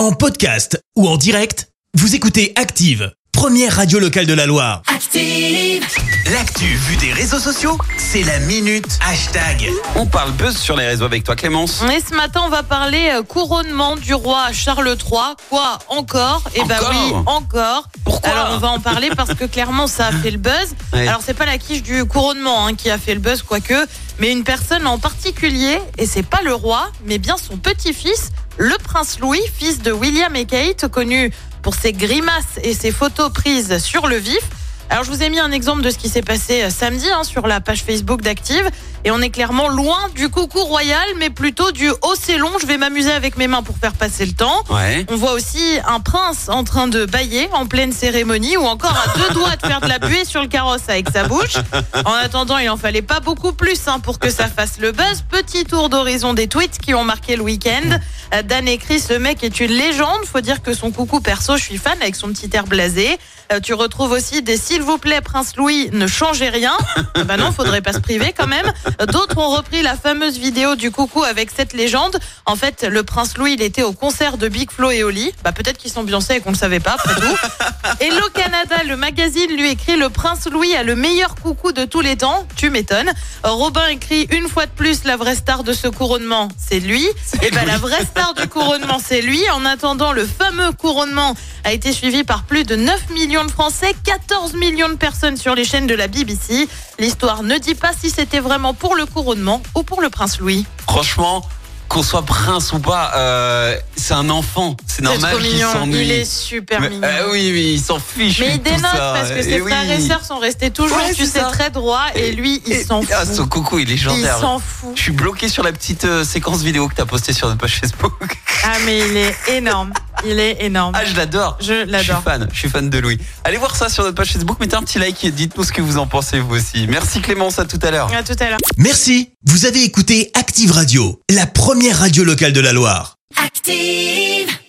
En podcast ou en direct, vous écoutez Active, première radio locale de la Loire. Active. L'actu vue des réseaux sociaux, c'est la minute hashtag. On parle buzz sur les réseaux avec toi Clémence. Et ce matin, on va parler euh, couronnement du roi Charles III. Quoi encore? Eh ben Encore? oui, encore. Pourquoi Alors on va en parler parce que clairement ça a fait le buzz. Ouais. Alors c'est pas la quiche du couronnement hein, qui a fait le buzz quoique, mais une personne en particulier et c'est pas le roi, mais bien son petit-fils, le prince Louis, fils de William et Kate, connu pour ses grimaces et ses photos prises sur le vif. Alors je vous ai mis un exemple de ce qui s'est passé euh, samedi hein, sur la page Facebook d'Active et on est clairement loin du coucou royal mais plutôt du oh c'est long, je vais m'amuser avec mes mains pour faire passer le temps. Ouais. On voit aussi un prince en train de bailler en pleine cérémonie ou encore à deux doigts de faire de la buée sur le carrosse avec sa bouche. En attendant, il en fallait pas beaucoup plus hein, pour que ça fasse le buzz. Petit tour d'horizon des tweets qui ont marqué le week-end. Euh, Dan écrit ce mec est une légende. Faut dire que son coucou perso, je suis fan avec son petit air blasé. Euh, tu retrouves aussi des s'il vous plaît, Prince Louis, ne changez rien. Bah non, faudrait pas se priver quand même. D'autres ont repris la fameuse vidéo du coucou avec cette légende. En fait, le Prince Louis, il était au concert de Big Flo et Oli. Bah peut-être qu'ils sont Beyoncé et qu'on le savait pas, après tout. Hello Canada, le magazine lui écrit le Prince Louis a le meilleur coucou de tous les temps. Tu m'étonnes. Robin écrit une fois de plus la vraie star de ce couronnement, c'est lui. Et ben la vraie star du couronnement, c'est lui. En attendant, le fameux couronnement a été suivi par plus de 9 millions de Français, 14 millions de personnes sur les chaînes de la BBC. L'histoire ne dit pas si c'était vraiment pour le couronnement ou pour le prince Louis. Franchement, qu'on soit prince ou pas, euh, c'est un enfant. C'est normal qu'il s'ennuie. Il est super mignon. euh, oui, oui, il s'en fiche. Mais il dénote parce que ses Et frères oui. et sœurs sont restés toujours, Ouais, tu sais, ça. très droits et lui, il s'en Ah, fout. son coucou, il est Il légendaire. s'en fout. Je suis bloqué sur la petite euh, séquence vidéo que tu as postée sur notre page Facebook. Ah, mais il est énorme. Il est énorme. Ah, je l'adore. Je Je suis l'adore. fan, je suis fan de Louis. Allez voir ça sur notre page Facebook, mettez un petit like et dites-nous ce que vous en pensez vous aussi. Merci Clémence, à tout à l'heure. À tout à l'heure. Merci, vous avez écouté Active Radio, la première radio locale de la Loire. Active.